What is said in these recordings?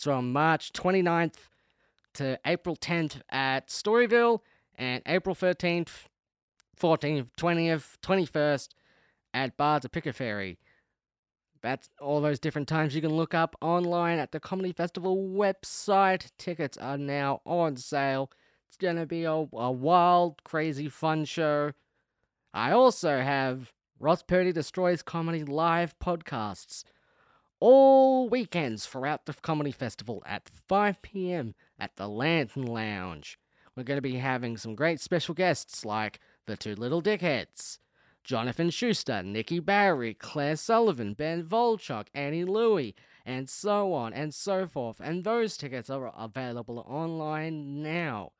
It's from March 29th to April 10th at Storyville and April 13th, 14th, 20th, 21st at Bards of Pickleferry. That's all those different times you can look up online at the Comedy Festival website. Tickets are now on sale. It's going to be a, a wild, crazy, fun show. I also have Ross Purdy Destroys Comedy live podcasts all weekends throughout the comedy festival at 5 p.m. at the Lantern Lounge. We're going to be having some great special guests like the Two Little Dickheads, Jonathan Schuster, Nikki Barry, Claire Sullivan, Ben Volchok, Annie Louie, and so on and so forth. And those tickets are available online now.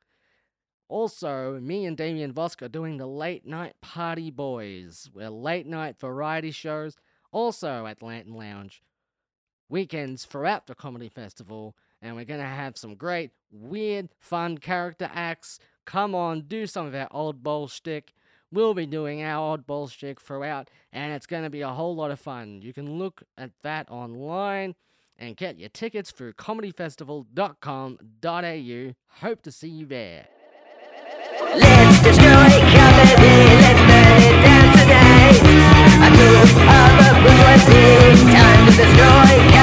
Also, me and Damien Vosk are doing the Late Night Party Boys. We're late night variety shows, also at Lantern Lounge. Weekends throughout the comedy festival, and we're gonna have some great, weird, fun character acts. Come on, do some of our old bowl shtick. We'll be doing our odd ball shtick throughout, and it's gonna be a whole lot of fun. You can look at that online and get your tickets through comedyfestival.com.au. Hope to see you there. Let's destroy comedy, let's burn it down today. Time to destroy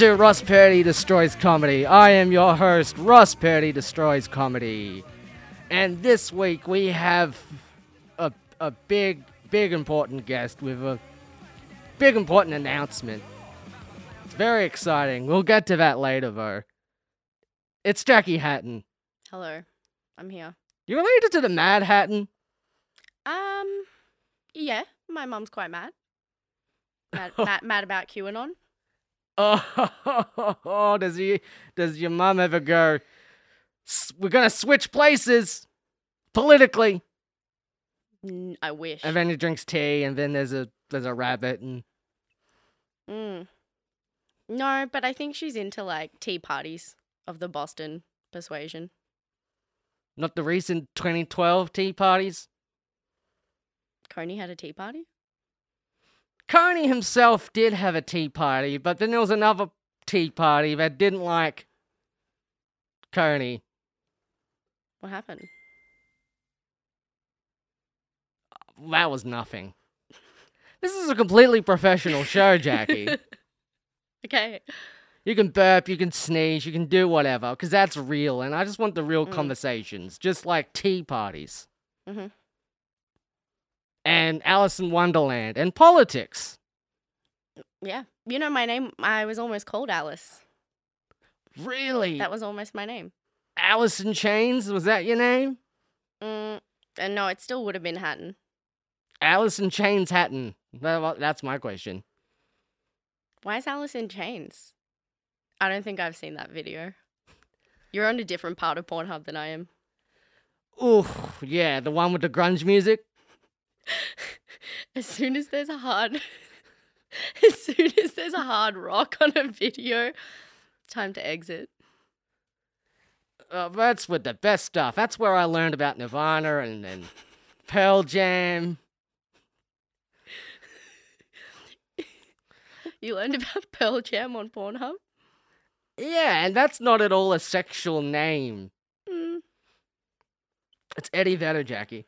to Ross Purdy Destroys Comedy. I am your host, Ross Purdy Destroys Comedy. And this week we have a, a big, big important guest with a big important announcement. It's very exciting. We'll get to that later though. It's Jackie Hatton. Hello, I'm here. You related to the Mad Hatton? Um, yeah, my mum's quite mad. Mad, mad, mad about QAnon. Oh, does he? Does your mum ever go? We're gonna switch places politically, I wish. and then he drinks tea, and then there's a there's a rabbit, and Mm. No, but I think she's into like tea parties of the Boston persuasion. not the recent 2012 tea parties. Coney had a tea party. Coney himself did have a tea party, but then there was another tea party that didn't like Coney. What happened? That was nothing. This is a completely professional show, Jackie. Okay. You can burp, you can sneeze, you can do whatever, because that's real, and I just want the real Mm. conversations, just like tea parties. Mhm. And Alice in Wonderland, and politics. Yeah. You know my name. I was almost called Alice. Really? That was almost my name. Alice in Chains, was that your name? Mm, and no, it still would have been Hatton. Alice in Chains Hatton. That's my question. Why is Alice in chains? I don't think I've seen that video. You're on a different part of Pornhub than I am. Ooh, yeah, the one with the grunge music. As soon as there's a hard, as soon as there's a hard rock on a video, time to exit. Uh, that's with the best stuff. That's where I learned about Nirvana and, and Pearl Jam. You learned about Pearl Jam on Pornhub. Yeah, and that's not at all a sexual name. Mm, It's Eddie Vedder, Jackie.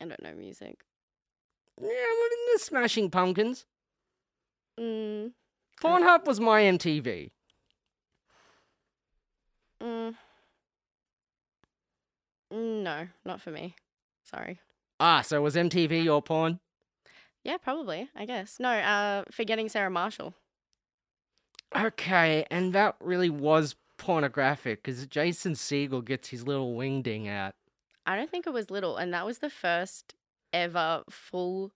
I don't know music. Yeah, what in the Smashing Pumpkins? Mm, Pornhub was my MTV. mm, no, not for me. Sorry. Ah, so was MTV your porn? Yeah, probably. I guess. No. Uh, forgetting Sarah Marshall. Okay, and that really was pornographic because Jason Segel gets his little wingding out. I don't think it was little, and that was the first ever full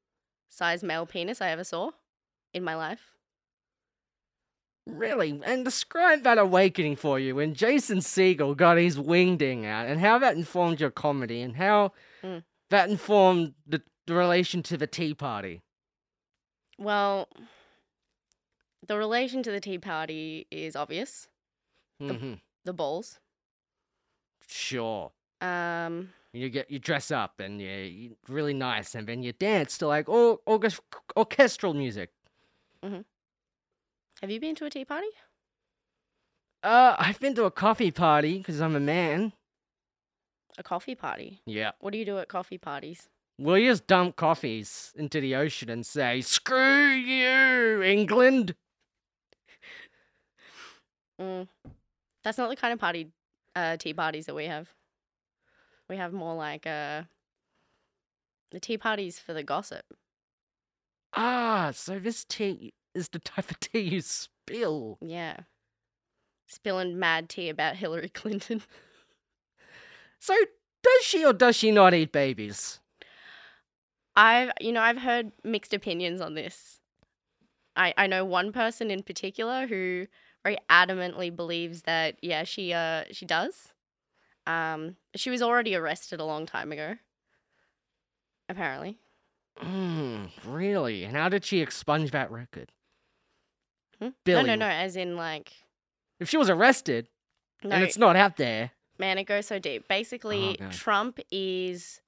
size male penis I ever saw in my life. Really? And describe that awakening for you when Jason Segel got his wingding out and how that informed your comedy and how Mm. that informed the, the relation to the Tea Party. Well, the relation to the Tea Party is obvious. hmm The balls. Sure. Um, You get you dress up and you you really nice and then you dance to like or, orchest- orchestral music. have you been to a tea party? Uh, I've been to a coffee party because I'm a man. A coffee party? Yeah. What do you do at coffee parties? We'll just dump coffees into the ocean and say, "Screw you, England." Mm. That's not the kind of party, uh, tea parties that we have. We have more like uh, the tea parties for the gossip. Ah, so this tea is the type of tea you spill. Yeah. Spilling mad tea about Hillary Clinton. So does she or does she not eat babies? I've, you know, I've heard mixed opinions on this. I, I know one person in particular who very adamantly believes that yeah she uh she does. Um, she was already arrested a long time ago. Apparently, Hmm, really? And how did she expunge that record? Hmm? no, no, no. As in like, If she was arrested no, and it's not out there, man, it goes so deep. Basically, God. Trump is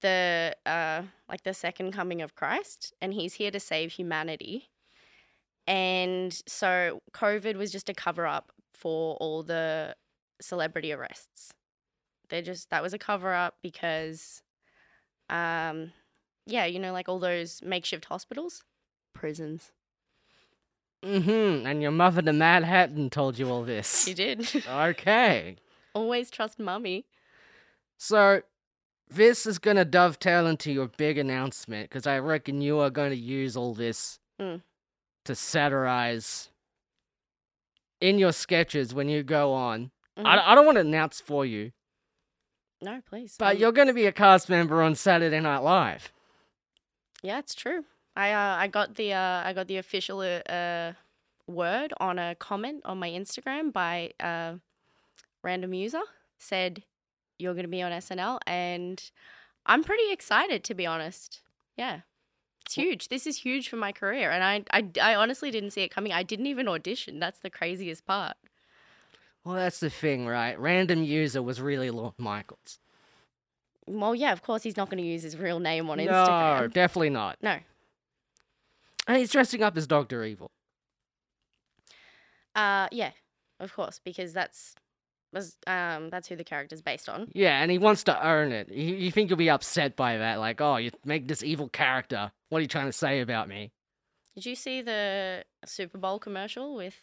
the uh like the second coming of Christ, and he's here to save humanity. And so, COVID was just a cover up for all the celebrity arrests. They just that was a cover up because, um, yeah, you know, like all those makeshift hospitals, prisons. mm-hmm. And your mother, to Mad Hatton, told you all this. She did. Okay. Always trust mummy. So, this is going to dovetail into your big announcement because I reckon you are going to use all this Mm. to satirize in your sketches when you go on. Mhm. I, I don't want to announce for you, No, please. but you're going to be a cast member on Saturday Night Live. Yeah, it's true. I uh, I got the uh, I got the official uh, word on a comment on my Instagram by uh, random user said you're going to be on SNL, and I'm pretty excited to be honest. Yeah, it's huge. This is huge for my career, and I, I I honestly didn't see it coming. I didn't even audition. That's the craziest part. Well, that's the thing, right? Random user was really Lorne Michaels. Well, yeah, of course he's not going to use his real name on Instagram. No, definitely not. No. And he's dressing up as Doctor Evil. Uh, yeah, of course, because that's was um that's who the character's based on. Yeah, and he wants to earn it. You, you think you'll be upset by that? Like, oh, you make this evil character. What are you trying to say about me? Did you see the Super Bowl commercial with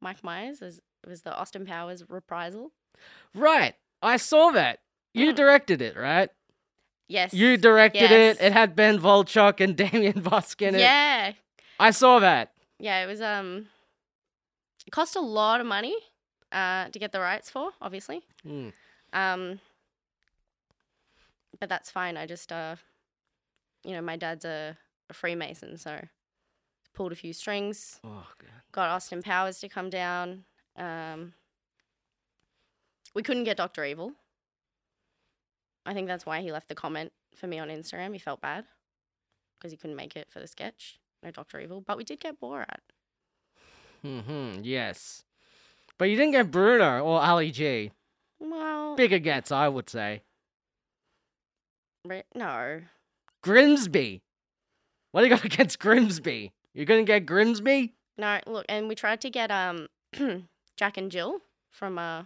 Mike Myers? As it was the Austin Powers reprisal? Right. I saw that. You Mm. directed it, right? Yes. You directed Yes. it. It had Ben Volchok and Damien Vosk in it. Yeah, I saw that. yeah. It was um, it cost a lot of money, uh, to get the rights for, obviously. Hmm. Um, but that's fine. I just uh, you know, my dad's a, a Freemason, so pulled a few strings. Oh, God. got Austin Powers to come down. Um, we couldn't get Doctor Evil. I think that's why he left the comment for me on Instagram. He felt bad because he couldn't make it for the sketch. No Doctor Evil, but we did get Borat. Mm-hmm. Yes. But you didn't get Bruno or Ali G. Well, Bigger gets, I would say. no. Grimsby. What do you got against Grimsby? You're gonna get Grimsby? No, look, and we tried to get um Jack and Jill from uh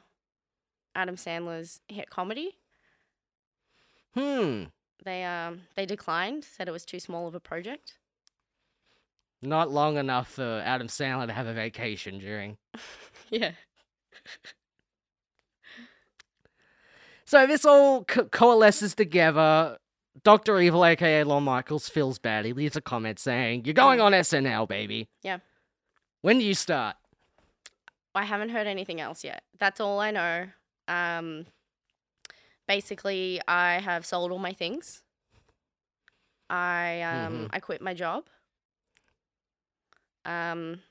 Adam Sandler's hit comedy. Hmm. They um they declined, said it was too small of a project. Not long enough for Adam Sandler to have a vacation during. Yeah. So this all co- coalesces together. Dr. Evil, aka Lorne Michaels, feels bad. He leaves a comment saying, You're going on SNL, baby. Yeah. When do you start? I haven't heard anything else yet. That's all I know. Um, basically, I have sold all my things. I um Mhm. I quit my job. Um,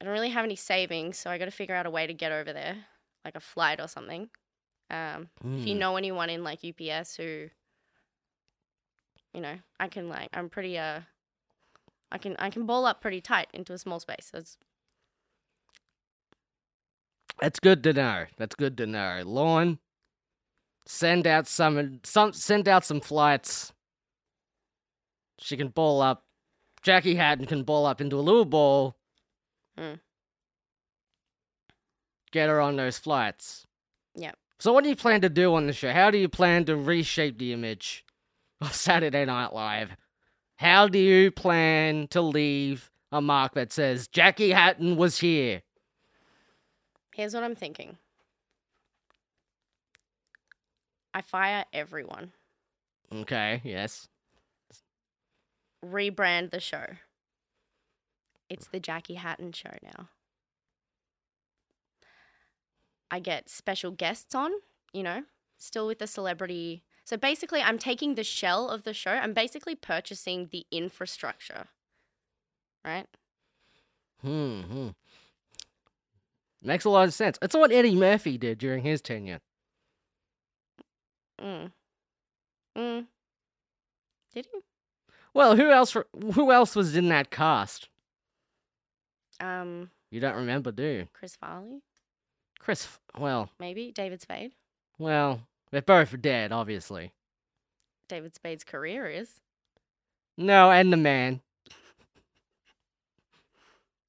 I don't really have any savings, so I got to figure out a way to get over there, like a flight or something. Um, if you Hmm. know anyone in like UPS who, you know, I can like, I'm pretty uh, I can I can ball up pretty tight into a small space. It's That's good to know. That's good to know. Lauren, send out some some send out some flights. She can ball up. Jackie Hatton can ball up into a little ball. Mm. Get her on those flights. Yep. So what do you plan to do on the show? How do you plan to reshape the image of Saturday Night Live? How do you plan to leave a mark that says Jackie Hatton was here? Here's what I'm thinking. I fire everyone. Okay, yes. rebrand the show. It's the Jackie Hatton show now. I get special guests on, you know, still with the celebrity. So basically, I'm taking the shell of the show. I'm basically purchasing the infrastructure, right? Hmm. Makes a lot of sense. It's what Eddie Murphy did during his tenure. Mm. Mm. Did he? Well, who else? Who else was in that cast? Um, You don't remember, do you? Chris Farley, Chris. Well, maybe David Spade. well, they're both dead, obviously. David Spade's career is. No, and the man.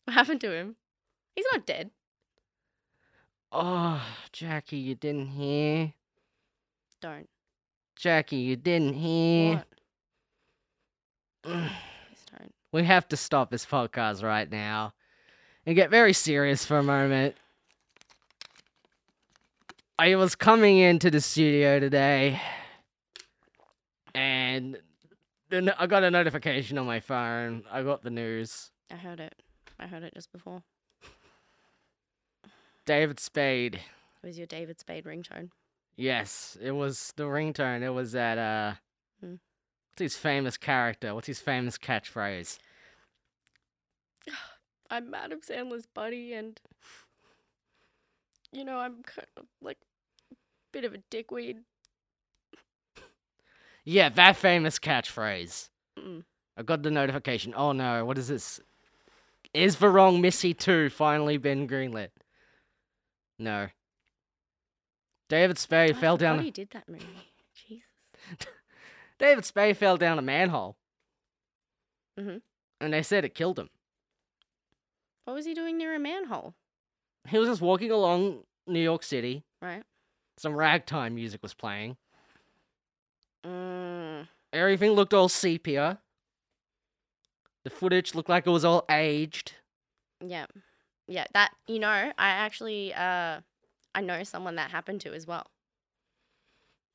What happened to him? He's not dead. Oh, Jackie, you didn't hear. Don't. Jackie, you didn't hear. What? Don't. We have to stop this podcast right now and get very serious for a moment. I was coming into the studio today and I got a notification on my phone. I got the news. I heard it. I heard it just before. David Spade. It was your David Spade ringtone. Yes, it was the ringtone. It was that, uh, Hmm. what's his famous character? What's his famous catchphrase? I'm Adam Sandler's buddy, and you know I'm kind of like a bit of a dickweed. Yeah, that famous catchphrase. Mm. I got the notification. Oh no, what is this? Is the wrong Missy 2 finally been greenlit? No. David Spade I fell down. He did that movie. Jesus. David Spade fell down a manhole. Mhm. And they said it killed him. What was he doing near a manhole? He was just walking along New York City. Right. Some ragtime music was playing. Mm. Everything looked all sepia. The footage looked like it was all aged. Yeah. Yeah. That you know, I actually uh, I know someone that happened to as well.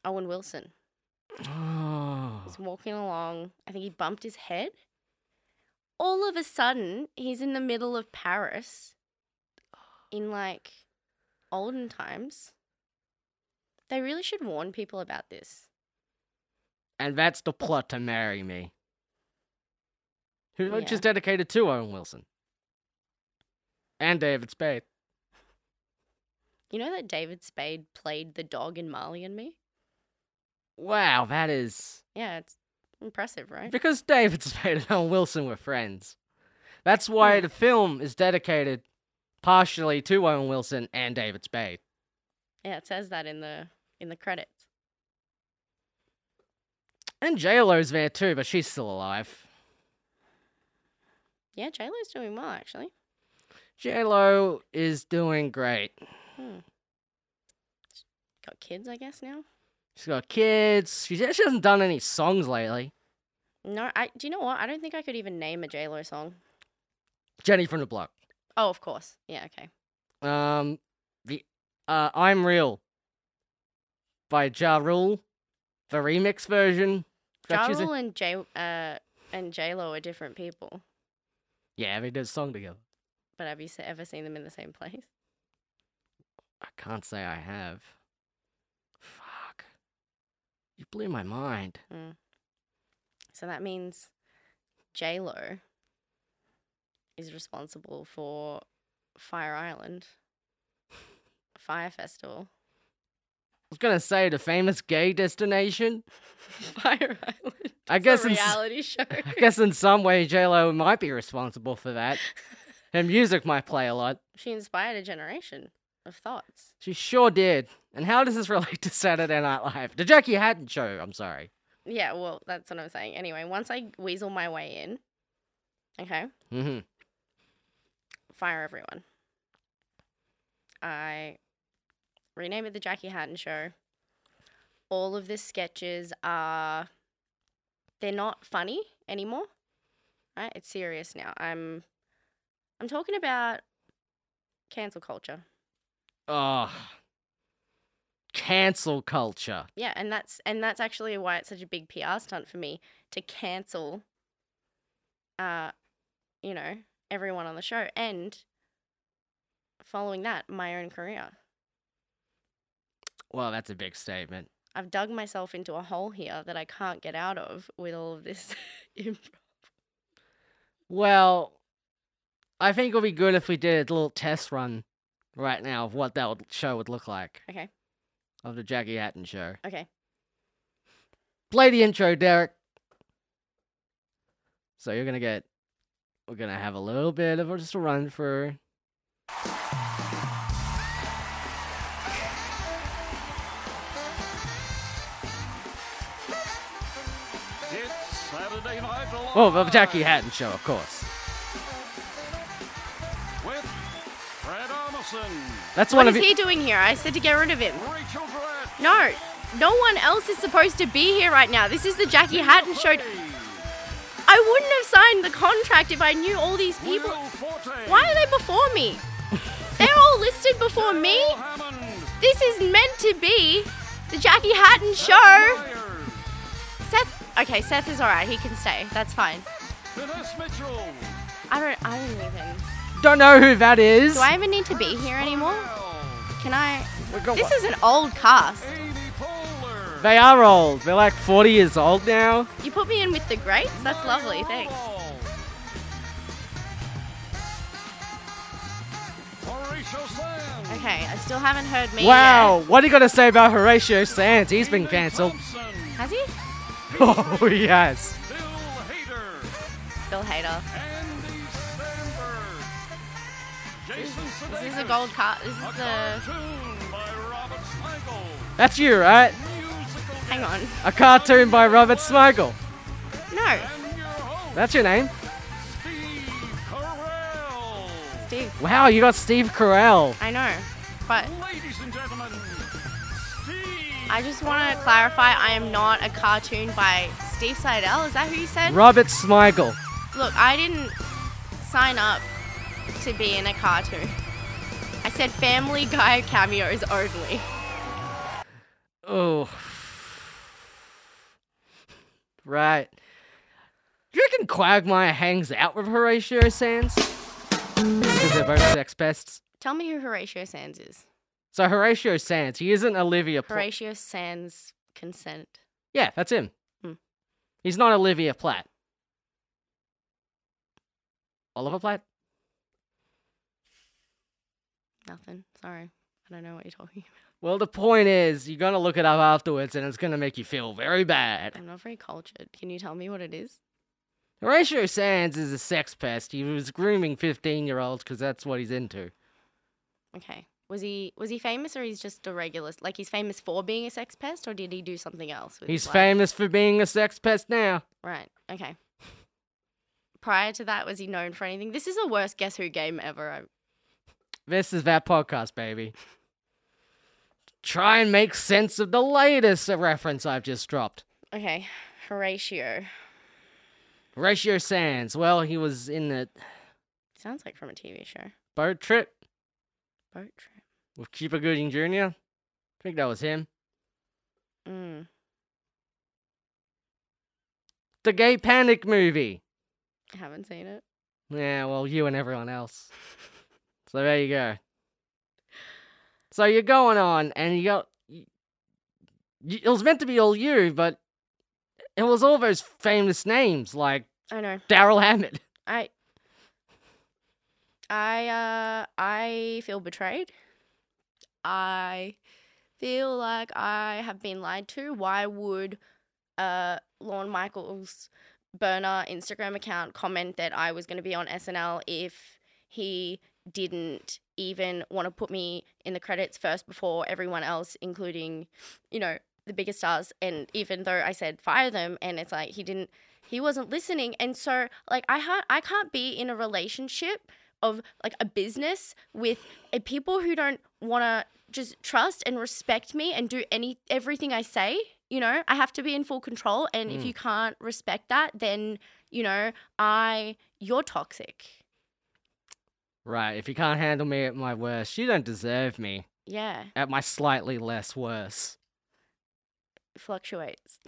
Owen Wilson. Oh. He's walking along. I think he bumped his head. All of a sudden, he's in the middle of Paris in like olden times. They really should warn people about this. And that's the plot to Marry Me. Who which Yeah. is dedicated to Owen Wilson. And David Spade. You know that David Spade played the dog in Marley and Me? Wow, that is Yeah, it's impressive, right? because David Spade and Owen Wilson were friends. That's why the film is dedicated partially to Owen Wilson and David Spade. Yeah, it says that in the in the credits. And JLo's there too, but she's still alive. Yeah, JLo's doing well actually. JLo is doing great. Hmm. Got kids, I guess now. She's got kids. She, she hasn't done any songs lately. No, I do you know what? I don't think I could even name a JLo song. Jenny from the Block. Oh, of course. Yeah, okay. Um, the uh, I'm Real by Ja Rule, the remix version. Ja Rule and J uh and J Lo are different people. Yeah, they did a song together. But have you ever seen them in the same place? I can't say I have. Fuck. You blew my mind. Hmm. So that means J Lo is responsible for Fire Island. Fyre Festival. I was gonna say the famous gay destination. Fire Island. I guess a in, reality show. I guess in some way J Lo might be responsible for that. Her music might play a lot. she inspired a generation of thoughts. She sure did. And how does this relate to Saturday Night Live? The Jackie Hatton show. I'm sorry. Yeah, well, that's what I'm saying. Anyway, once I weasel my way in, okay, hmm fire everyone. I rename it the Jackie Hatton Show. All of the sketches are they're not funny anymore. Right? It's serious now. I'm I'm talking about cancel culture. Oh, cancel culture. Yeah, and that's and that's actually why it's such a big PR stunt for me to cancel uh you know, everyone on the show and following that, my own career. Well, that's a big statement. I've dug myself into a hole here that I can't get out of with all of this improv. Well, I think it would be good if we did a little test run right now of what that would, show would look like Okay. of the Jackie Hatton show. Okay. Play the intro, Derek. So you're gonna get. We're gonna have a little bit of a, just a run for. It's Saturday Night Oh, the Jackie Hatton show, of course. That's What one is of he doing here? I said to get rid of him. No. No one else is supposed to be here right now. This is the Jackie Hatton show. I wouldn't have signed the contract if I knew all these people. Why are they before me? They're all listed before me. This is meant to be the Jackie Hatton show. Seth. Okay, Seth is alright. He can stay. That's fine. I don't. I don't even. Don't know who that is. Do I even need to be here anymore? Can I? This one. is an old cast. They are old. They're like 40 years old now. You put me in with the greats. That's lovely. Thanks. Hall. Horatio Sanz. Okay, I still haven't heard me. Wow, yet. what are you gonna say about Horatio Sanz? He's been cancelled. Has he? Oh yes. Bill Hader. Bill Hader. This is a gold card. This is the. cartoon by Robert Smigel. That's you, right? Hang on. A cartoon by Robert Smigel. No, And your host, That's your name. Steve Steve. Wow, you got Steve Carell. I know, but Ladies and gentlemen, Steve. I just want to clarify. I am not a cartoon by Steve Seidel. Is that who you said? Robert Smigel. Look, I didn't sign up to be in a cartoon. I said Family Guy cameos only. Oh. Right. Do you reckon Quagmire hangs out with Horatio Sanz? Because they're both sex pests. Tell me who Horatio Sanz is. So Horatio Sanz, he isn't Olivia Platt. Horatio Sanz consent. Yeah, that's him. Hmm. He's not Olivia Platt. Oliver Platt? Nothing. Sorry. I don't know what you're talking about. Well, the point is, you're gonna look it up afterwards, and it's gonna make you feel very bad. I'm not very cultured. Can you tell me what it is? Horatio Sanz is a sex pest. He was grooming 15 year olds because that's what he's into. Okay. Was he was he famous or he's just a regular? Like he's famous for being a sex pest, or did he do something else? With He's famous for being a sex pest now. Right. Okay. Prior to that, was he known for anything? This is the worst Guess Who game ever. This is that podcast, baby. Try and make sense of the latest reference I've just dropped. Okay. Horatio. Horatio Sanz. Well, he was in the Sounds like from a TV show. boat trip Boat trip. with Cuba Gooding Jr. I think that was him. Mm. The Gay Panic movie. I haven't seen it. Yeah, well, you and everyone else. So there you go. So you're going on, and you got. It was meant to be all you, but it was all those famous names like I know. Darrell Hammond. I. I uh I feel betrayed. I feel like I have been lied to. Why would uh Lorne Michaels burner Instagram account comment that I was going to be on SNL if he didn't even want to put me in the credits first before everyone else, including, you know, the biggest stars. And even though I said fire them, and it's like he didn't, he wasn't listening. And so, like, I can't, I can't be in a relationship of like a business with uh, people who don't want to just trust and respect me and do any everything I say. You know, I have to be in full control. And if Mm. you can't respect that, then you know, I you're toxic. Right. If you can't handle me at my worst, you don't deserve me Yeah, at my slightly less worse. fluctuates.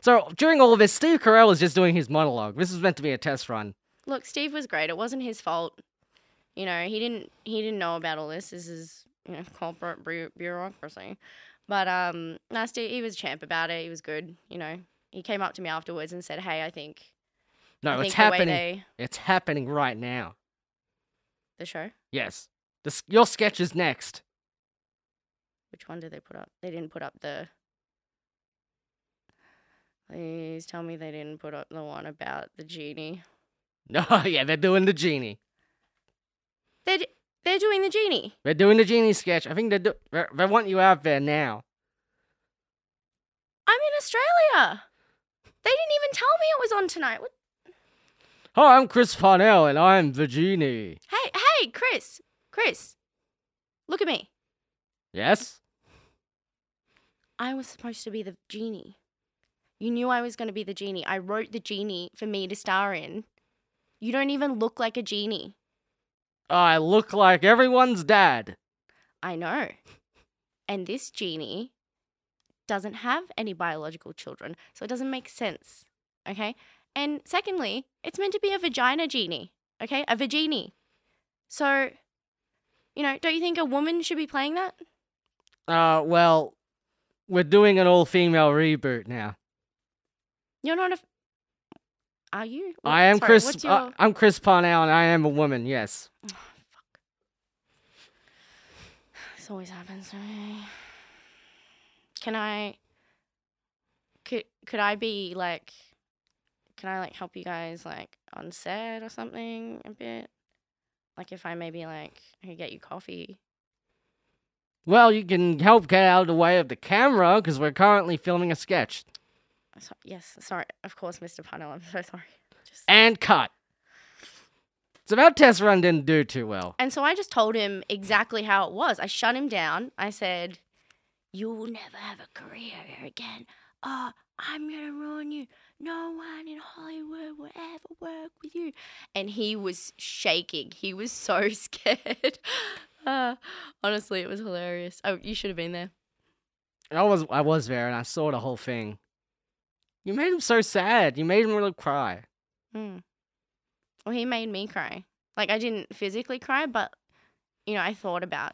So during all of this, Steve Carell is just doing his monologue. This was meant to be a test run. Look, Steve was great. It wasn't his fault. You know, he didn't he didn't know about all this. This is you know corporate bu- bureaucracy. But um, no, Steve he was a champ about it. He was good. You know, he came up to me afterwards and said, "Hey, I think No, I it's think the way happening. they It's happening right now. The show. Yes. The, your sketch is next. Which one did they put up? They didn't put up the. Please tell me they didn't put up the one about the genie. No, oh, yeah, they're doing the genie. They d- they're doing the genie. They're doing the genie sketch. I think they do. They want you out there now. I'm in Australia. They didn't even tell me it was on tonight. What? Hi, I'm Chris Parnell, and I'm the genie. Hey, hey, Chris, Chris, look at me. Yes. I was supposed to be the genie. You knew I was going to be the genie. I wrote the genie for me to star in. You don't even look like a genie. I look like everyone's dad. I know. And this genie doesn't have any biological children, so it doesn't make sense. Okay? And secondly, it's meant to be a vagina genie. Okay? A vagini. So, you know, don't you think a woman should be playing that? Uh, well, we're doing an all-female reboot now. You're not a. f- Are you? What- I am sorry, Chris. What's uh. I'm Chris Parnell, and I am a woman. Yes. Fuck. This always happens to me. Can I could could I be like can I like help you guys like on set or something a bit? Like if I maybe like I could get you coffee. Well, you can help get out of the way of the camera because we're currently filming a sketch. So, yes, sorry. Of course, Mr. Parnell. I'm so sorry. Just And cut. So about test run didn't do too well. And so I just told him exactly how it was. I shut him down. I said, You will never have a career here again. Oh, I'm going to ruin you. No one in Hollywood will ever work with you. And he was shaking. He was so scared. Uh, honestly, it was hilarious. Oh, you should have been there. I was I was there and I saw the whole thing. You made him so sad. You made him really cry. Hmm. Well, he made me cry. Like, I didn't physically cry, but, you know, I thought about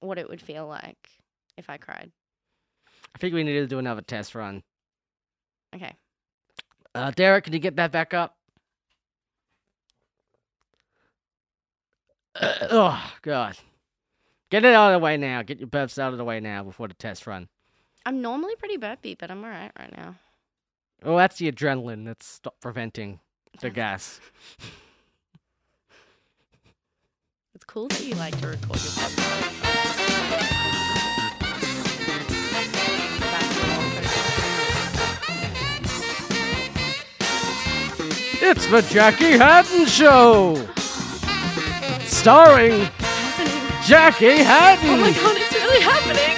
what it would feel like if I cried. I think we need to do another test run. Okay. Uh, Derek, can you get that back up? oh God! Get it out of the way now. Get your burps out of the way now before the test run. I'm normally pretty burpy, but I'm alright right now. Oh, that's the adrenaline that's stop preventing the gas. It's cool that you like to record your podcast. It's the Jackie Hatton Show, starring. Jackie Hatton Oh my god, it's really happening.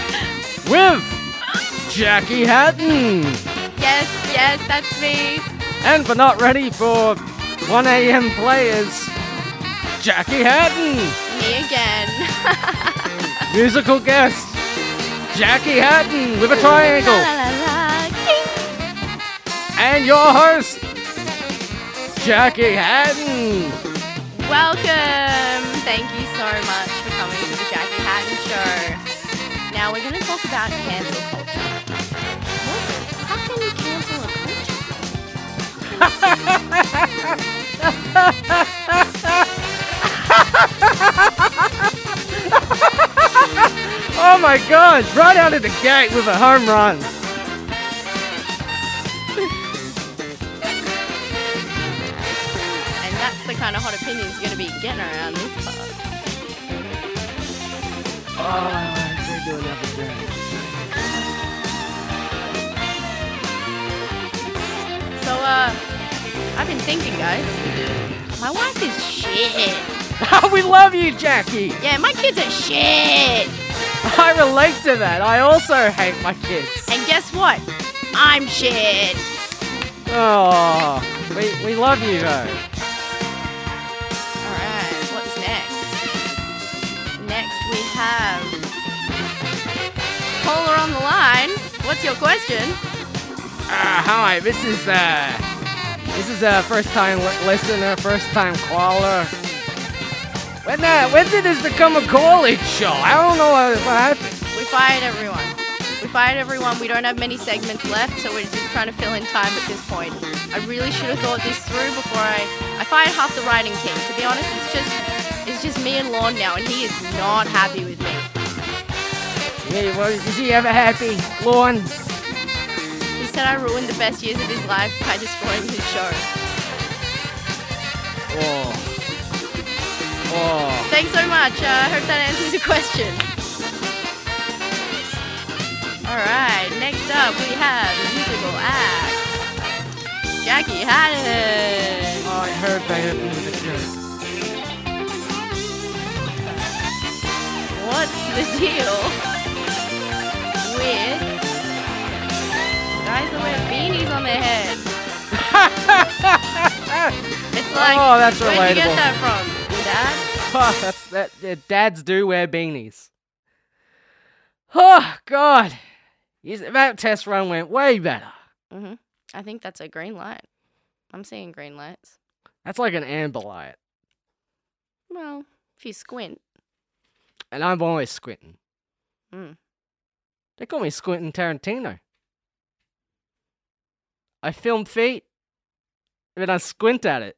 with Jackie Hatton. Yes, yes, that's me. And for not ready for 1 a.m. players, Jackie Hatton. Me again. Musical guest, Jackie Hatton with a triangle. La, la, la. And your host, Jackie Hatton. Welcome. Thank you so much for coming to the Jackie Hatton Show. Now we're going to talk about cancel culture. What? How can you cancel a culture? oh my gosh, right out of the gate with a home run. Kind of hot opinions you're going to be getting around this part. Oh, doing another day. So, uh, I've been thinking, guys. My wife is shit. we love you, Jackie. Yeah, my kids are shit. I relate to that. I also hate my kids. And guess what? I'm shit. Oh, we, we love you though. Have caller on the line. What's your question? Uh, hi, this is uh, this is a first time li- listener, first time caller. When uh, when did this become a college show? I don't know what, what happened. We fired everyone. We fired everyone. We don't have many segments left, so we're just trying to fill in time at this point. I really should have thought this through before I I fired half the writing team. To be honest, it's just it's just me and Lorne now, and he is not happy with me. Yeah, well, is he ever happy, Lorne? He said I ruined the best years of his life by destroying his show. Oh. Oh. Thanks so much. Uh, I hope that answers your question. Alright, next up we have musical act. Jackie Hatton. Oh, I heard they What's the deal with guys that wear beanies on their head? It's like, Oh, that's where'd you get that from? Dad? Oh, that's that. dads do wear beanies. Oh God, that test run went way better. hmm I think that's a green light. I'm seeing green lights. That's like an amber light, Well, if you squint. And I'm always squinting. Mm. They call me Squinting Tarantino. I film feet, but I squint at it.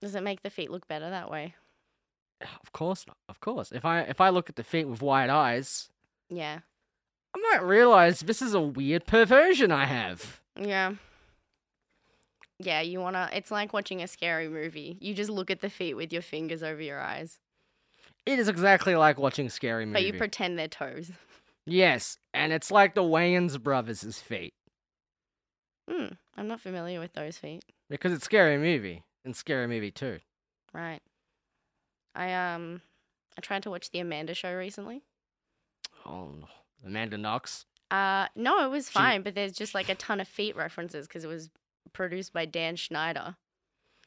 Does it make the feet look better that way? Of course not. Of course. If I if I look at the feet with wide eyes, Yeah. I might realize this is a weird perversion I have. Yeah. Yeah, you wanna. It's like watching a scary movie. You just look at the feet with your fingers over your eyes, It is exactly like watching scary movie. but you pretend they're toes. yes, and it's like the Wayans brothers' feet Hmm. I'm not familiar with those feet. because it's scary movie and scary movie too. Right. I um. I tried to watch the Amanda Show recently. Oh, no. Amanda Knox. Uh, no, it was She- fine, but there's just like a ton of feet references because it was produced by Dan Schneider,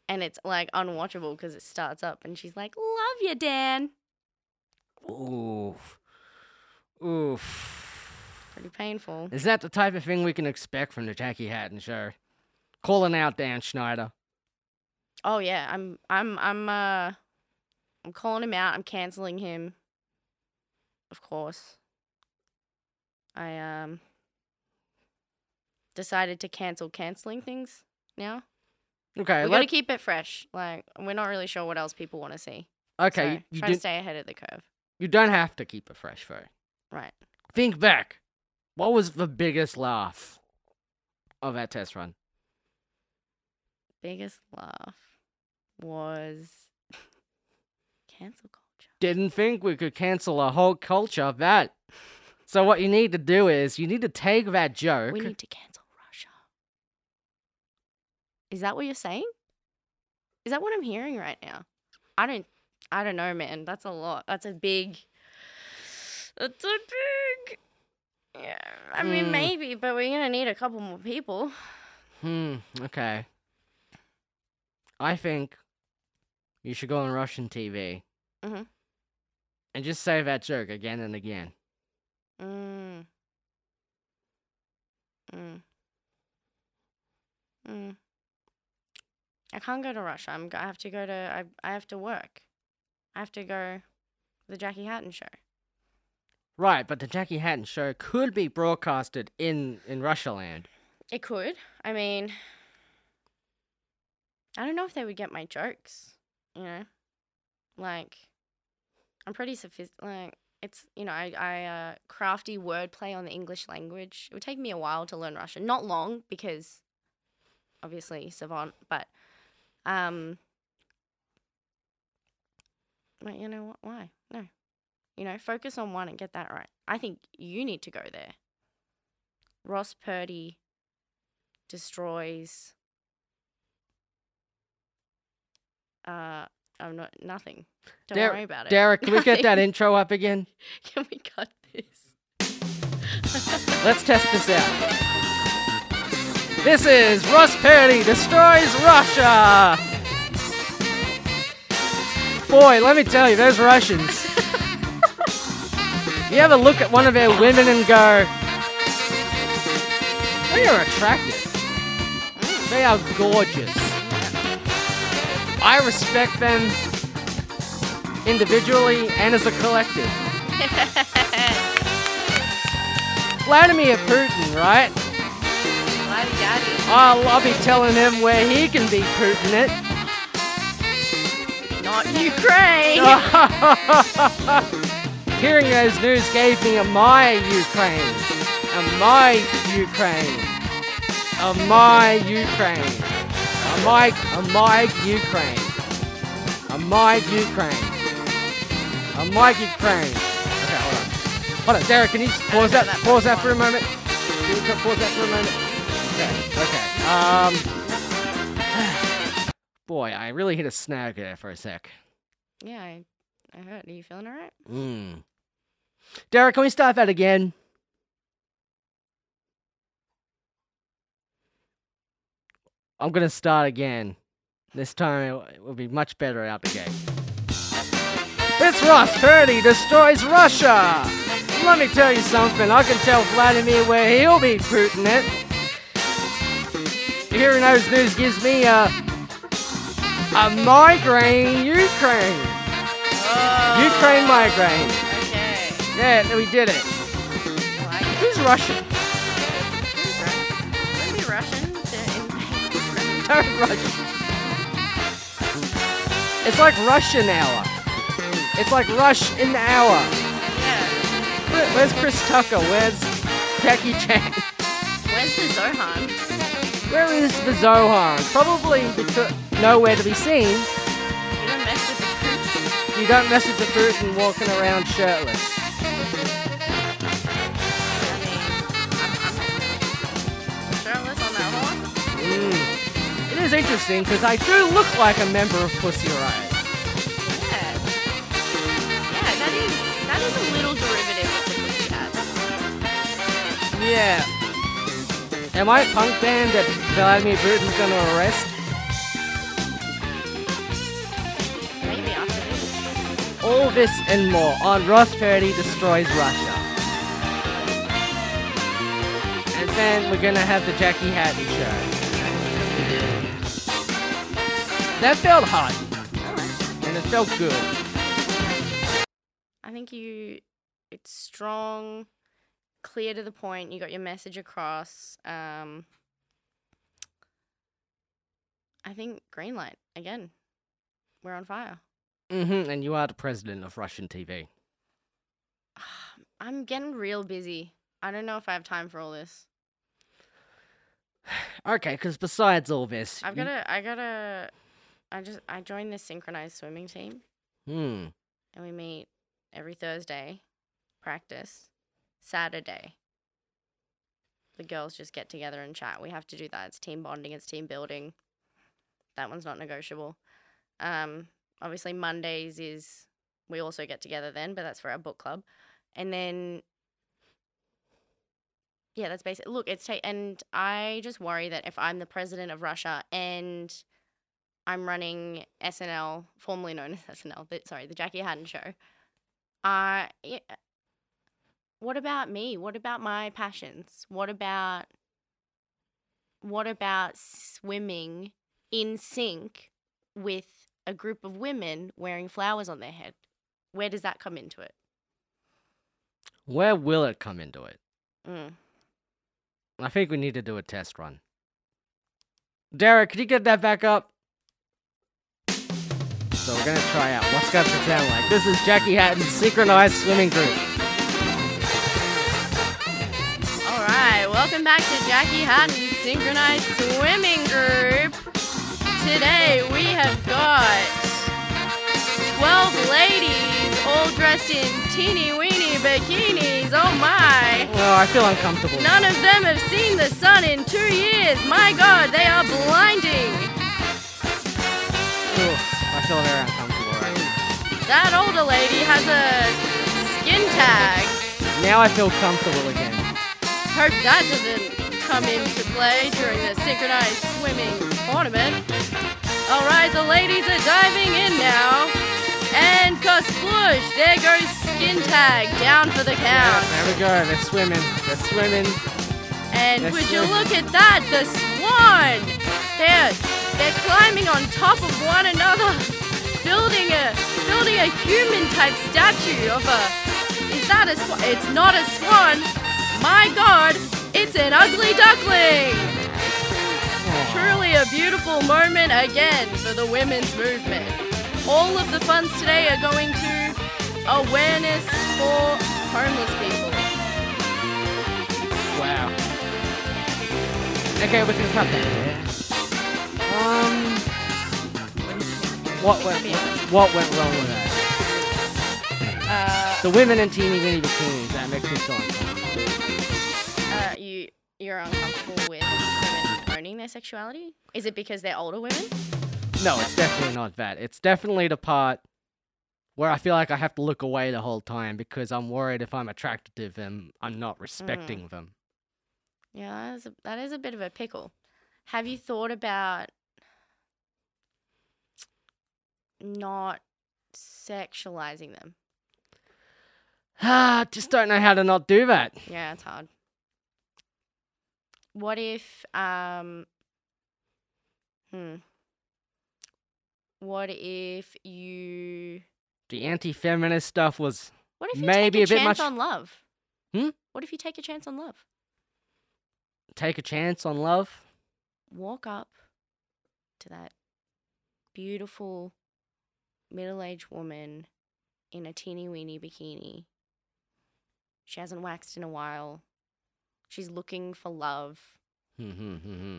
and it's like unwatchable because it starts up and she's like, "Love you, Dan." Oof. Oof. Pretty painful. Is that the type of thing we can expect from the Jackie Hatton show? Calling out Dan Schneider. Oh yeah, I'm I'm I'm uh I'm calling him out. I'm canceling him. Of course. I um decided to cancel canceling things now. Okay, we got to keep it fresh. Like we're not really sure what else people want to see. okay. so you, you, trying to stay ahead of the curve. You don't have to keep it fresh, though. Right. Think back. What was the biggest laugh of that test run? Biggest laugh was cancel culture. Didn't think we could cancel a whole culture of that. So what you need to do is you need to take that joke. We need to cancel Russia. Is that what you're saying? Is that what I'm hearing right now? I don't I don't know, man. That's a lot. That's a big That's a big Yeah. I mean Hmm. maybe, but we're gonna need a couple more people. Hmm, okay. I think you should go on Russian TV Mhm. and just say that joke again and again. Mm. Mm. Mm. I can't go to Russia. I'm. I have to go to. I. I have to work. I have to go. The Jackie Hatton show. Right, but the Jackie Hatton show could be broadcasted in in Russia land. It could. I mean, I don't know if they would get my jokes. You know, like I'm pretty sophisticated. Like it's you know I I uh, crafty wordplay on the English language. It would take me a while to learn Russian. Not long because obviously savant, but um. You know what? Why? No. You know, focus on one and get that right. I think you need to go there. Ross Purdy destroys uh I'm not nothing. Don't Dar- worry about it. Derek, can we get that intro up again? Can we cut this? Let's test this out. This is Ross Purdy destroys Russia. Boy, let me tell you, those Russians. you ever look at one of their women and go, they are attractive. They are gorgeous. I respect them individually and as a collective. Vladimir Putin, right? I'll, I'll be telling him where he can be Putin it. Ukraine. Hearing those news gave me a my Ukraine. A my Ukraine. A my Ukraine. A my, a my Ukraine. A my Ukraine. A my Ukraine. Okay, hold on. Hold on, Derek, can you pause that, that pause that for a moment? Can you pause that for a moment? Okay, okay. Um, boy, I really hit a snag there for a sec. yeah, I, I heard. Are you feeling alright? Mm. Derek, can we start that again? I'm gonna start again. This time it- it will be much better out the gate. It's Ross Purdy destroys Russia! Let me tell you something, I can tell Vladimir where he'll be putting it. Hearing those news gives me a, a migraine Ukraine. Oh, Ukraine migraine. Okay. Yeah, we did it. I like it. Who's Russian? Who's Russian? Russian to. Don't Russian. It's like Russian hour. It's like rush in the hour. Yeah. Where- Where's Chris Tucker? Where's Jackie Chan? Where's the Zohan? Where is the Zohan? Probably because nowhere to be seen. You don't mess with the fruit. You don't mess with the fruit and walking around shirtless. I mean, I'm, I'm shirtless on that horse. Mm. It is interesting because I do look like a member of Pussy Riot. Yeah. Yeah, that is that is a little derivative of the pussy hat. Yeah. Am I a punk band that Vladimir Putin's gonna arrest? This. And more on Ross Purdy Destroys Russia. And then we're gonna have the Jackie Hatton show. That felt hot, and it felt good. I think you it's strong, clear to the point, you got your message across. Um I think green light again. We're on fire. Hmm and you are the president of Russian TV. I'm getting real busy. I don't know if I have time for all this. Okay, because besides all this, I've you- got to I got to I just I joined the synchronized swimming team Hmm. and we meet every Thursday, practice, Saturday. The girls just get together and chat. We have to do that. It's team bonding, it's team building. That one's not negotiable. Um, obviously Mondays is we also get together then, but that's for our book club. And then yeah, that's basic. Look, it's ta- and I just worry that if I'm the president of Russia and I'm running SNL, formerly known as SNL, the, sorry, the Jackie Hatton show. Uh, what about me? What about my passions? What about what about swimming in sync with a group of women wearing flowers on their head? Where does that come into it? Where will it come into it? Mm. I think we need to do a test run. Derek, could you get that back up? so we're gonna try out what's going to sound like. This is Jackie Hatton's synchronized swimming group. All right, welcome back to Jackie Hatton's synchronized swimming group. Today we have got 12 ladies all dressed in teeny weeny bikinis. Oh my! Oh, I feel uncomfortable. None of them have seen the sun in two years. My god, they are blinding. Ugh, I feel very uncomfortable right now. That older lady has a skin tag. Now I feel comfortable again. Hope that doesn't come into play during the synchronized swimming tournament. Alright, the ladies are diving in now. And Kasplush, there goes skin tag down for the count. There we go. They're swimming. They're swimming. And They're would you look at that, the swan! They're they're climbing on top of one another, building a building a human type statue of a. Is that a swan? It's not a swan. My God, it's an ugly duckling. Truly a beautiful moment again for the women's movement. All of the funds today are going to awareness for homeless people. wow. Okay, we can cut that. Um, what went what went wrong with that? Uh, The women in teeny weeny bikinis. That makes me so uncomfortable. uh, you you're uncomfortable with owning their sexuality? Is it because they're older women? No, it's definitely not that. It's definitely the part where I feel like I have to look away the whole time because I'm worried if I'm attracted to them, I'm not respecting them. Yeah, that is a, that is a bit of a pickle. Have you thought about not sexualizing them? Ah, just don't know how to not do that. Yeah, it's hard. What if um hmm what if you The anti-feminist stuff was what if you Maybe take a, a bit chance much- on love? Hmm? What if you take a chance on love? take a chance on love. Walk up to that beautiful middle-aged woman in a teeny weeny bikini. She hasn't waxed in a while. She's looking for love. Hmm, hmm, hmm, hmm.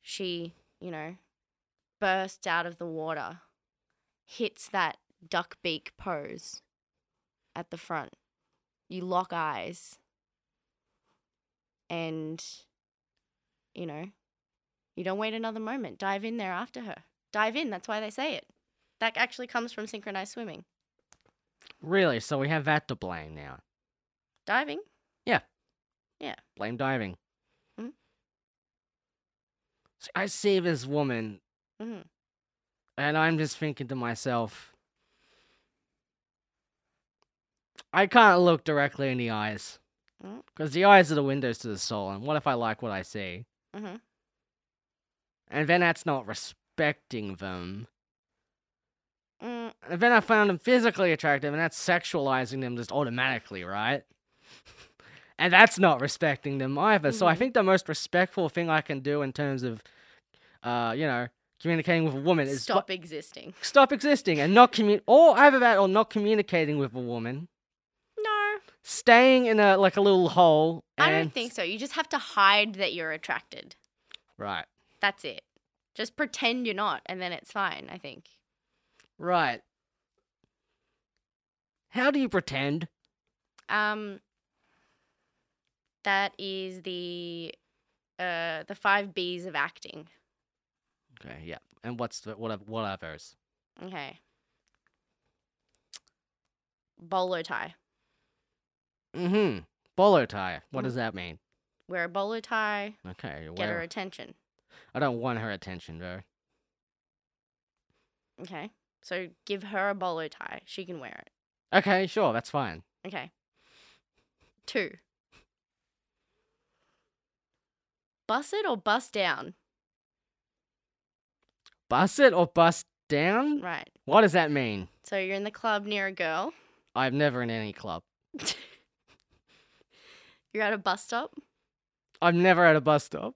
she, you know, bursts out of the water, hits that duck beak pose at the front. You lock eyes. And, you know, you don't wait another moment. Dive in there after her. Dive in. That's why they say it. That actually comes from synchronized swimming. really? So we have that to blame now. Diving. Blame diving. Mhm. So I see this woman hmm and I'm just thinking to myself, I can't look directly in the eyes. Because the eyes are the windows to the soul, and what if I like what I see? hmm And then that's not respecting them. Mm, And then I found them physically attractive, and that's sexualizing them just automatically, right? And that's not respecting them either. So I Mhm. think the most respectful thing I can do in terms of, uh, you know, communicating with a woman is stop existing. stop existing and not commu- or either that or not communicating with a woman, No, staying in a like a little hole. I don't think so. You just have to hide that you're attracted. Right, That's it. Just pretend you're not, and then it's fine, I think. right. How do you pretend? Um, that is the uh the five B's of acting. Okay, yeah. And what's the what? are- What are those? Okay. Bolo tie. Mm-hmm. Bolo tie. What Mm. does that mean? Wear a bolo tie. Okay, Get her attention. I don't want her attention though. Okay. So give her a bolo tie. She can wear it. Okay, sure, that's fine. Okay. Two. Bust it or bust down. Bust it or bust down? Right. What does that mean? So you're in the club near a girl. I'm never in any club. You're at a bus stop. I'm never at a bus stop.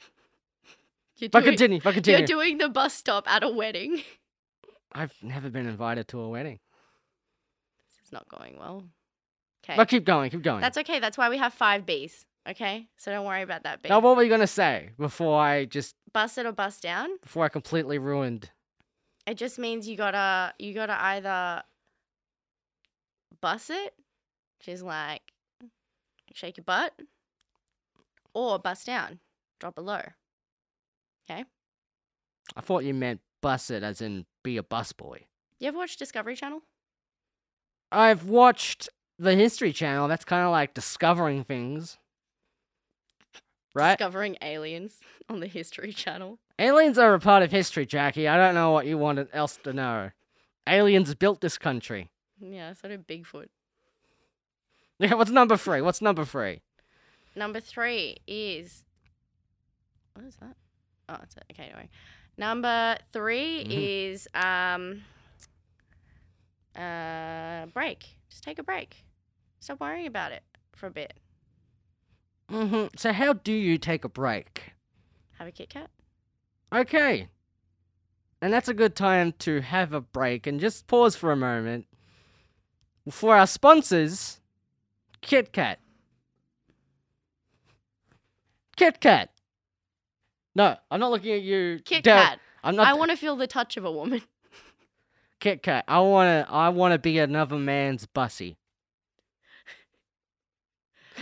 You're But doing, continue, but you're doing the bus stop at a wedding. I've never been invited to a wedding. This is not going well. Okay. But keep going, keep going. That's okay. That's why we have five B's. Okay. So don't worry about that B. now, what were you gonna say before I just Bust it or bust down. before I completely ruined? It just means you gotta you gotta either bust it, which is like shake your butt, or bust down, drop it low. Okay. I thought you meant bus it as in be a bus boy. You ever watch Discovery Channel? I've watched the History Channel. That's kind of like discovering things, right? Discovering aliens on the History Channel. Aliens are a part of history, Jackie. I don't know what you wanted else to know. Aliens built this country. Yeah, so did Bigfoot. Yeah, what's number three? What's number three? Number three is what is that? Oh, it's a, okay. Don't worry. Number 3 Mhm. is um uh break. Just take a break. Stop worrying about it for a bit. Hmm So, how do you take a break? Have a Kit Kat. Okay. And that's a good time to have a break and just pause for a moment. For our sponsors, Kit Kat. Kit Kat. No, I'm not looking at you. Kit Del- Kat. I'm not. I want to feel the touch of a woman. Kit Kat. I wanna. I wanna be another man's bussy.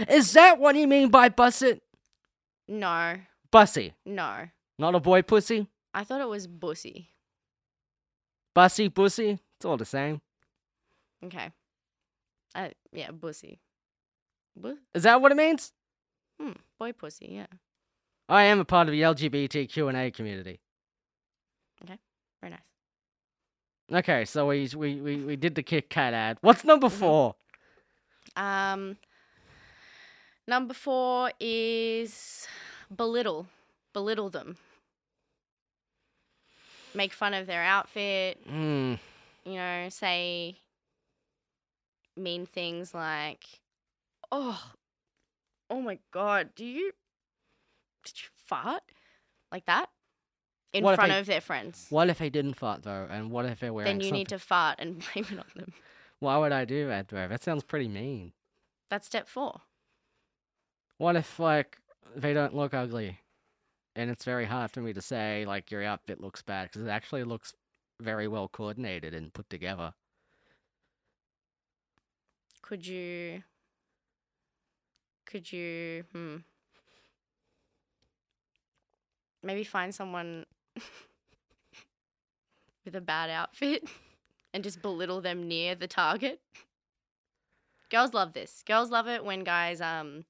Is that what you mean by busset? No, Bussy, no. not a boy pussy. I thought it was bussy. Bussy, bussy? It's all the same. Okay. Uh, yeah, bussy. Bu- Is that what it means? hmm, boy pussy. Yeah, I am a part of the LGBTQ and A community. Okay, very nice. Okay, so we we we, we did the Kit Kat ad. What's number Mm-hmm. four? Um, number four is belittle, belittle them, make fun of their outfit. Hmm. You know, say mean things like, "Oh, oh my god, do you did you fart?" Like that in What front they- of their friends. What if they didn't fart though? And what if they're wearing Then you need to fart and blame it on them. Why would I do that though? That sounds pretty mean. That's step four. What if like they don't look ugly, and it's very hard for me to say like your outfit looks bad because it actually looks very well coordinated and put together. Could you? Could you? Hmm. Maybe find someone with a bad outfit and just belittle them near the target. Girls love this. Girls love it when guys, um,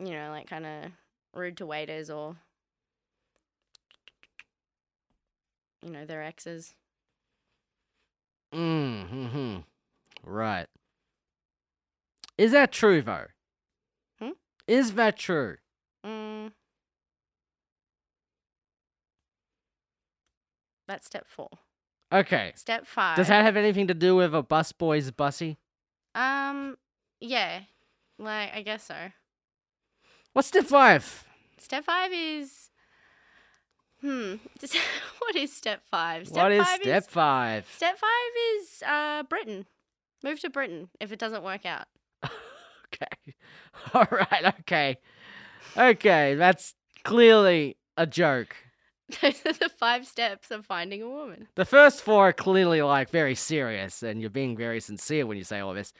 you know, like kind of rude to waiters or, you know, their exes. Mm-hmm. Right. Is that true though? Hmm? Is that true? Mm. That's step four. Okay. Step five. Does that have anything to do with a busboy's bussy? Um, yeah, like I guess so. What's step five? Step five is, hmm, what is step five? Step what is five step five? Step five is uh Britain. Move to Britain if it doesn't work out. Okay. All right. Okay. Okay. That's clearly a joke. Those are the five steps of finding a woman. The first four are clearly like very serious, and you're being very sincere when you say all this.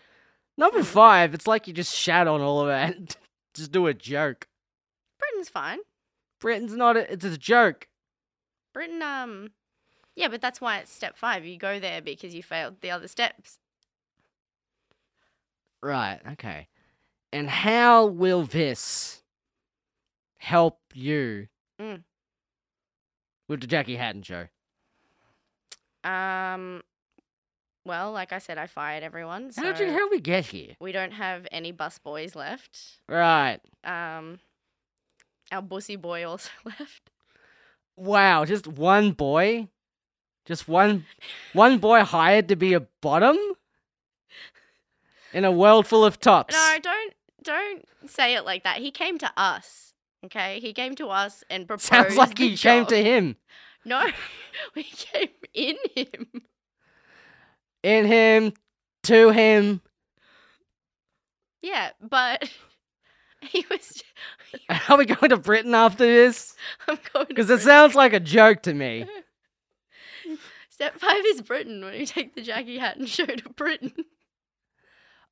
Number five, it's like you just shat on all of that. Just do a joke. Britain's fine. Britain's not. A, it's a joke. Britain, um, yeah, but that's why it's step five. You go there because you failed the other steps. Right. Okay. And how will this help you Mm. with the Jackie Hatton show? Um, well, like I said, I fired everyone, so How'd you? How we get here? we don't have any bus boys left. Right. Um, our bussy boy also left. Wow. Just one boy. Just one. One boy hired to be a bottom. In a world full of tops. No, don't don't say it like that. He came to us. Okay, he came to us and proposed. Sounds like the you came to him. No, we came in him. In him, to him. Yeah, but he was. Are we going to Britain after this? I'm going Because it sounds like a joke to me. Step five is Britain when you take the Jackie Hatton show to Britain.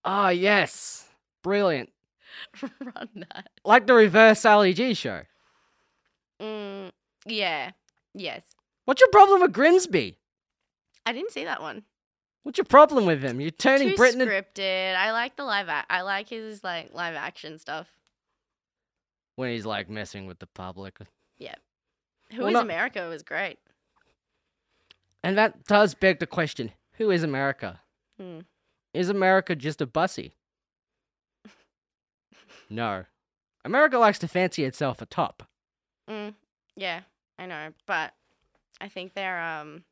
Oh, yes. Brilliant. Run that. Like the reverse Ali G show. Mm, yeah. Yes. What's your problem with Grimsby? I didn't see that one. What's your problem with him? You're turning Too Britain. in- scripted. I like the live. Ac- I like his like live action stuff. when he's like messing with the public. Who Well, is not- America was great. And that does beg the question who is America? Hmm. Is America just a bussy? no. America likes to fancy itself a top. Mm, yeah, I know, but I think they're um,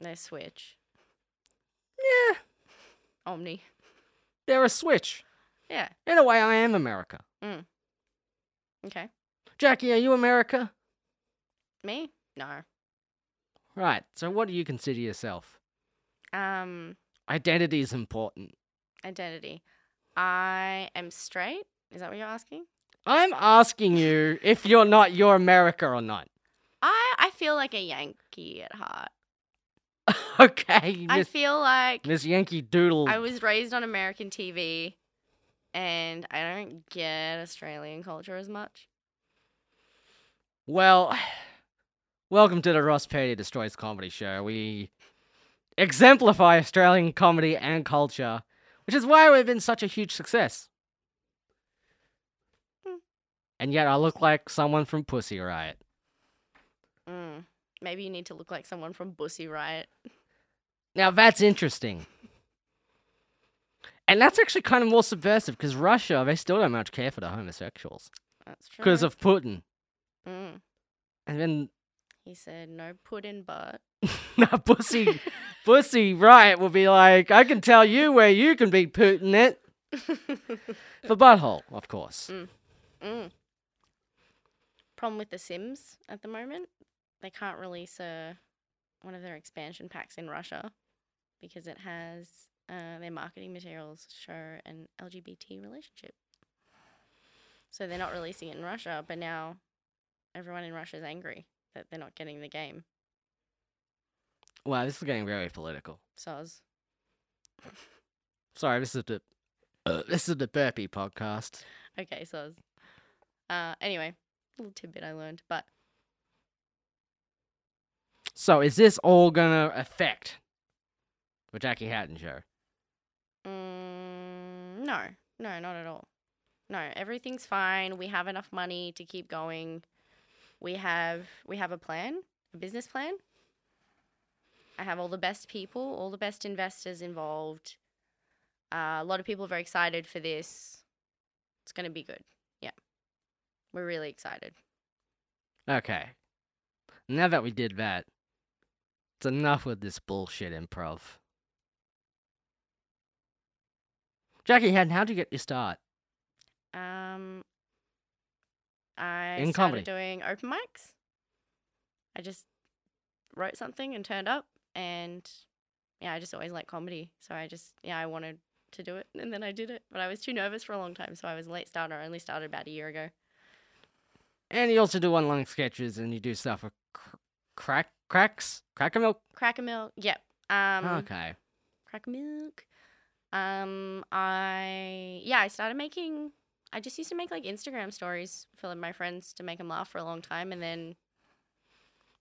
they switch Yeah, Omni. they're a switch. Yeah. In a way, I am America. Mm. Okay. Jackie, are you America? Me? No. Right, so what do you consider yourself? Um, Identity is important. identity. I am straight. Is that what you're asking? I'm asking you if you're not your America or not. I I feel like a Yankee at heart. okay, I Miss, feel like Miss Yankee Doodle. I was raised on American TV, and I don't get Australian culture as much. Well, welcome to the Ross Purdy Destroys Comedy Show. We exemplify Australian comedy and culture, which is why we've been such a huge success. Hmm. And yet I look like someone from Pussy Riot. Mm. Maybe you need to look like someone from Bussy Riot. Now that's interesting. And that's actually kind of more subversive because Russia, they still don't much care for the homosexuals That's true. because of Putin. Mm. And then He said no Putin, but no, Bussy, Bussy Riot will be like, I can tell you where you can be Putin it. For butthole, of course. mm. problem with the Sims at the moment. They can't release a one of their expansion packs in Russia because it has uh, their marketing materials show an LGBT relationship. So they're not releasing it in Russia, but now everyone in Russia is angry that they're not getting the game. Wow, this is getting very political. Soz. Sorry, this is the uh, this is the burpee podcast. Okay, soz. Uh, anyway, a little tidbit I learned, but So, is this all gonna affect the Jackie Hatton show? Mm, no, no, not at all. No, everything's fine. We have enough money to keep going. We have we have a plan, a business plan. I have all the best people, all the best investors involved. Uh, a lot of people are very excited for this. It's going to be good. Yeah. We're really excited. Okay. Now that we did that, it's enough with this bullshit improv. Jackie how'd you get your start? Um, I In started comedy? doing open mics. I just wrote something and turned up, and yeah, I just always liked comedy. So I just yeah, I wanted to do it, and then I did it. But I was too nervous for a long time, so I was a late starter. I only started about a year ago. And you also do online sketches and you do stuff with cr- crack cracks cracker milk. Cracker milk, yep. Um, okay. cracker milk. Um, I yeah, I started making. I just used to make like Instagram stories for my friends to make them laugh for a long time, and then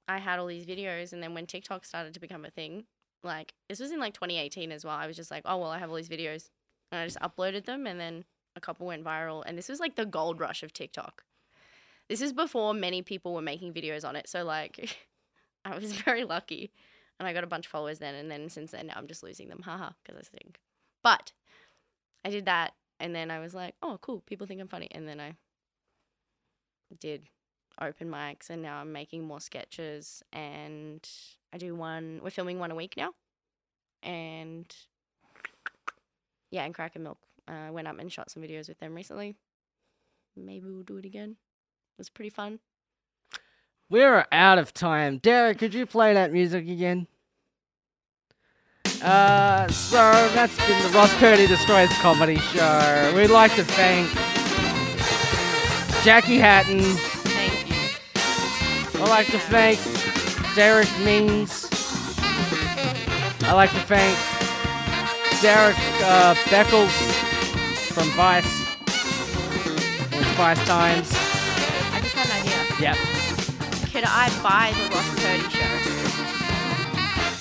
I had all these videos. And then when TikTok started to become a thing, like this was in like 2018 as well. I was just like, oh well, I have all these videos, and I just uploaded them, and then a couple went viral. And this was like the gold rush of TikTok. This is before many people were making videos on it, so like, I was very lucky, and I got a bunch of followers then. And then since then, I'm just losing them, haha, because I stink. But I did that, and then I was like, oh, cool, people think I'm funny. And then I did open mics, and now I'm making more sketches, and I do one, we're filming one a week now. And yeah, and Cracker Milk. uh, went up and shot some videos with them recently. Maybe we'll do it again. It was pretty fun. We're out of time. Derek, could you play that music again? Uh, so that's been the Ross Purdy Destroys Comedy Show. We'd like to thank Jackie Hatton. Thank you. I'd like to thank Derek Means. I'd like to thank Derek uh, Beckles from Vice. Vice Times. I just had an idea. Yep. Could I buy the Ross Purdy show?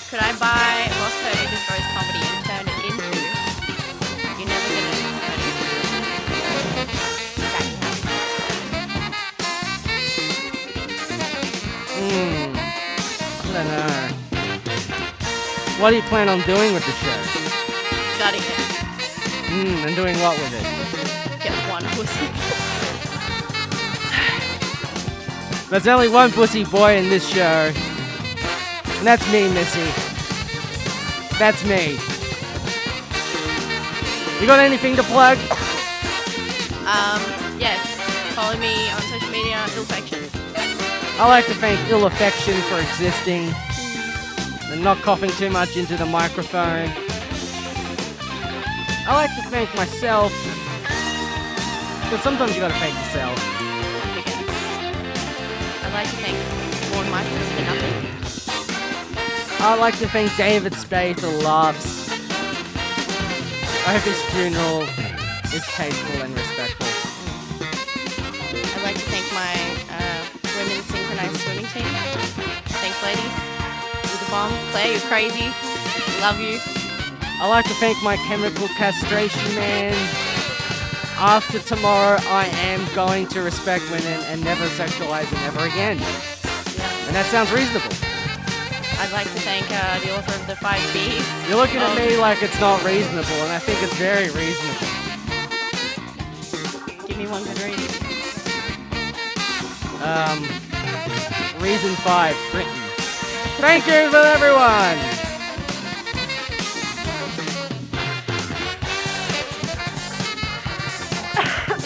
Could I buy Ross Purdy Destroys Comedy and turn it into You Never Gonna It Jackie Hmm. I don't know. What do you plan on doing with the show? Gutting it. Hmm, and doing what with it? Get one pussy. There's only one pussy boy in this show. And that's me, Missy. That's me. You got anything to plug? Um, yes. Follow me on social media, Illfection. I'd like to thank Ill Affection for existing and not coughing too much into the microphone. I like to thank myself. Because sometimes you gotta thank yourself. I'd like to thank David Spade for laughs. I hope his funeral is tasteful and respectful. I'd like to thank my uh, women's synchronized swimming team. Thanks, ladies. You're the bomb. Claire, you're crazy. Love you. I'd like to thank my chemical castration man. After tomorrow, I am going to respect women and never sexualize them ever again. And that sounds reasonable. I'd like to thank uh, the author of the Five Bs. You're looking at Um, me like it's not reasonable, and I think it's very reasonable. Give me one good reason. Um, reason five, Britain. Thank you for everyone.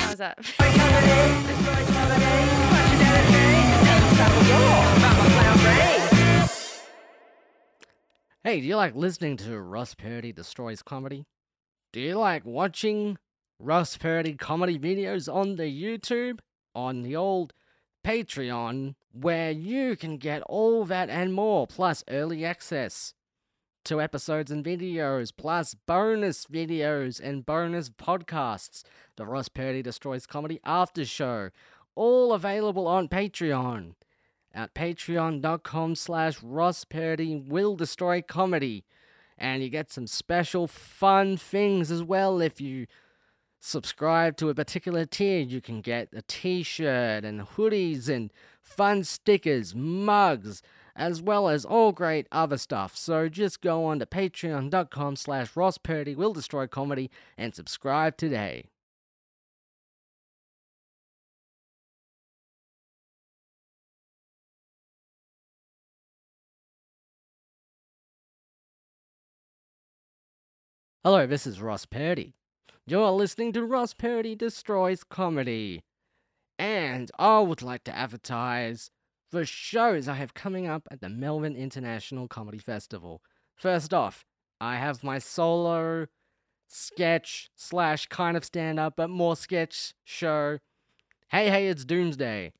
How's that? Hey, do you like listening to Ross Purdy Destroys Comedy? Do you like watching Ross Purdy comedy videos on the YouTube? On the old Patreon, where you can get all that and more, plus early access to episodes and videos, plus bonus videos and bonus podcasts. The Ross Purdy Destroys Comedy After Show, all available on Patreon at patreon.com slash Ross Purdy will destroy comedy. And you get some special fun things as well if you subscribe to a particular tier. You can get a t-shirt and hoodies and fun stickers, mugs, as well as all great other stuff. So just go on to patreon.com slash Ross Purdy will destroy comedy and subscribe today. Hello, this is Ross Purdy. You're listening to Ross Purdy Destroys Comedy. And I would like to advertise the shows I have coming up at the Melbourne International Comedy Festival. First off, I have my solo sketch slash kind of stand up, but more sketch show. Hey, hey, it's Doomsday